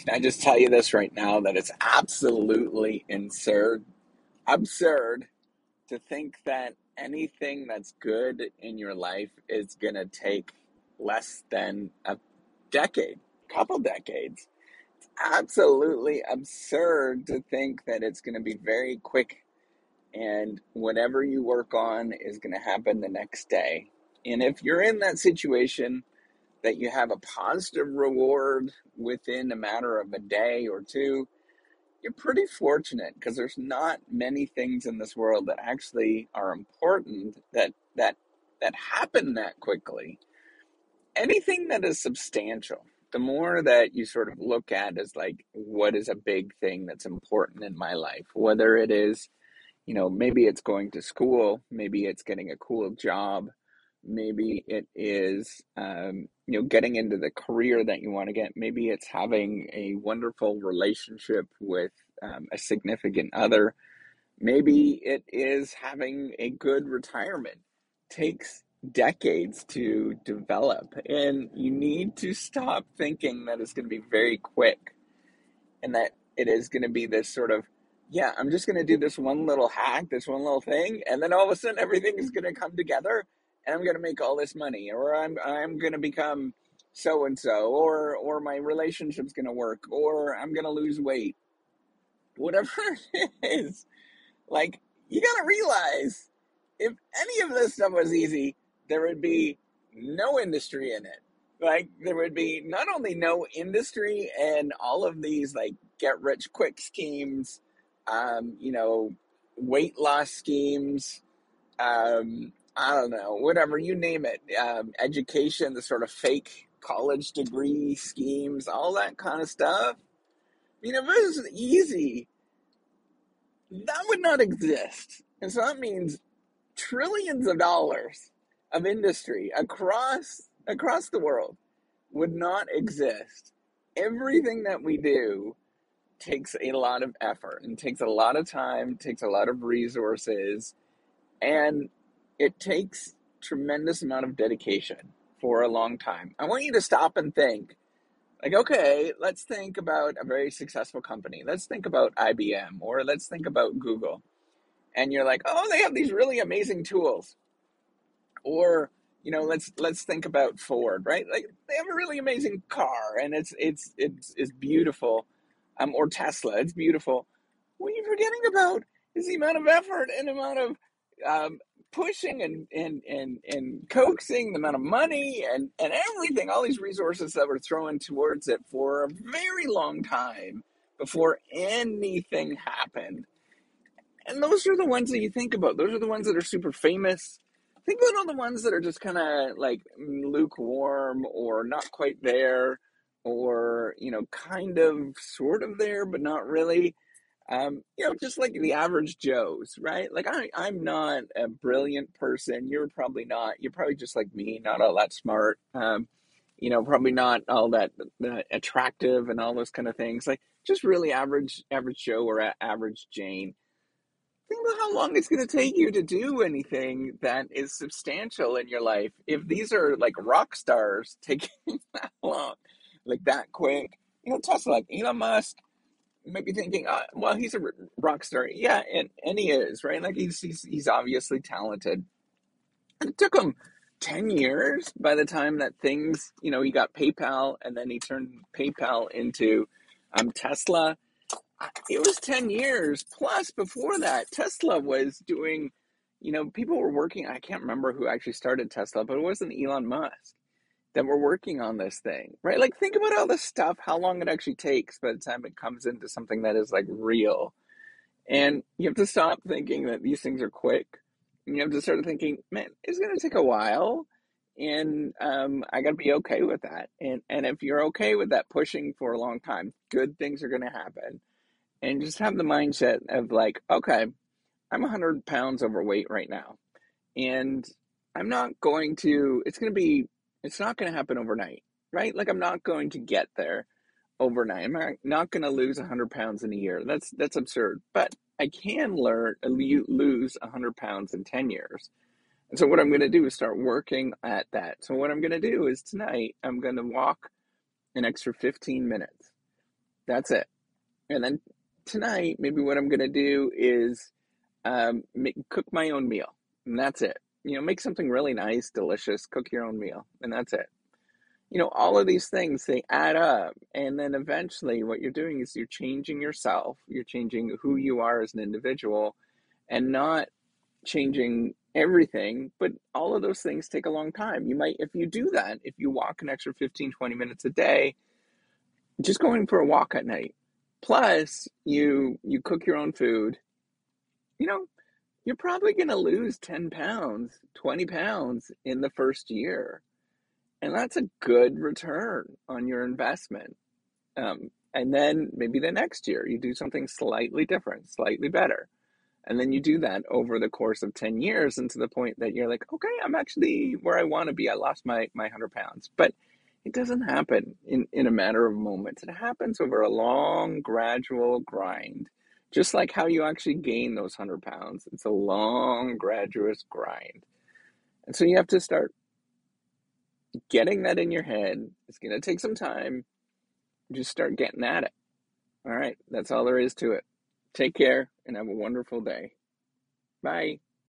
Can I just tell you this right now that it's absolutely absurd, absurd to think that anything that's good in your life is going to take less than a decade, couple decades. It's Absolutely absurd to think that it's going to be very quick and whatever you work on is going to happen the next day. And if you're in that situation that you have a positive reward within a matter of a day or two, you're pretty fortunate because there's not many things in this world that actually are important that that that happen that quickly. Anything that is substantial, the more that you sort of look at as like what is a big thing that's important in my life, whether it is you know, maybe it's going to school, maybe it's getting a cool job, maybe it is, um, you know, getting into the career that you want to get, maybe it's having a wonderful relationship with um, a significant other, maybe it is having a good retirement. Takes decades to develop, and you need to stop thinking that it's going to be very quick and that it is going to be this sort of yeah i'm just going to do this one little hack this one little thing and then all of a sudden everything is going to come together and i'm going to make all this money or i'm i'm going to become so and so or or my relationship's going to work or i'm going to lose weight. Whatever it is. Like you got to realize if any of this stuff was easy there would be no industry in it. Like there would be not only no industry and all of these like get rich quick schemes um, you know weight loss schemes um, i don't know whatever you name it um, education the sort of fake college degree schemes all that kind of stuff. I mean if it was easy. That would not exist. And so that means trillions of dollars of industry across across the world would not exist. Everything that we do takes a lot of effort and takes a lot of time, takes a lot of resources, and it takes tremendous amount of dedication for a long time. I want you to stop and think like okay, let's think about a very successful company. Let's think about IBM or let's think about Google. And you're like, "Oh, they have these really amazing tools." or you know let's let's think about ford right like they have a really amazing car and it's it's it's, it's beautiful um or tesla it's beautiful what are you're forgetting about is the amount of effort and amount of um, pushing and, and and and coaxing the amount of money and and everything all these resources that were thrown towards it for a very long time before anything happened and those are the ones that you think about. Those are the ones that are super famous. Think about all the ones that are just kind of like lukewarm or not quite there, or you know, kind of sort of there, but not really. Um, you know, just like the average Joes, right? Like I, I'm not a brilliant person. You're probably not. You're probably just like me, not all that smart. Um, you know, probably not all that uh, attractive and all those kind of things. Like just really average, average Joe or average Jane think about how long it's going to take you to do anything that is substantial in your life. If these are like rock stars taking that long, like that quick, you know, Tesla, like Elon Musk, you might be thinking, uh, well, he's a rock star. Yeah, and, and he is, right? Like he's, he's, he's obviously talented. And it took him 10 years by the time that things, you know, he got PayPal and then he turned PayPal into um, Tesla it was 10 years plus before that tesla was doing you know people were working i can't remember who actually started tesla but it wasn't elon musk that were working on this thing right? Like think about all this stuff how long it actually takes by the time it comes into something that is like real. And you have to stop thinking that these things are quick and you have to start thinking man it's going to take a while and um, i got to be okay with that. And and if you're okay with that pushing for a long time good things are going to happen. And just have the mindset of like, okay, I'm 100 pounds overweight right now, and I'm not going to, it's going to be, it's not going to happen overnight, right? Like, I'm not going to get there overnight. I'm not, going to lose 100 pounds in a year. That's, that's absurd. But I can learn, lose 100 pounds in 10 years. And so, what I'm going to do is start working at that. So, what I'm going to do is tonight, I'm going to walk an extra 15 minutes That's it. And then tonight, maybe what I'm going to do is um, make, cook my own meal. And that's it. You know, make something really nice, delicious, cook your own meal. And that's it. You know, all of these things, they add up. And then eventually, what you're doing is you're changing yourself, you're changing who you are as an individual, and not changing everything. But all of those things take a long time. You might, if you do that, if you walk an extra 15, 20 minutes a day, just going for a walk at night, plus you you cook your own food you know you're probably going to lose 10 pounds 20 pounds in the first year and that's a good return on your investment um, and then maybe the next year you do something slightly different slightly better and then you do that over the course of 10 years and to the point that you're like okay i'm actually where i want to be i lost my my 100 pounds but it doesn't happen in, in a matter of moments. It happens over a long, gradual grind, just like how you actually gain those 100 pounds. It's a long, gradual grind. And so you have to start getting that in your head. It's going to take some time. Just start getting at it. All right, that's all there is to it. Take care and have a wonderful day. Bye.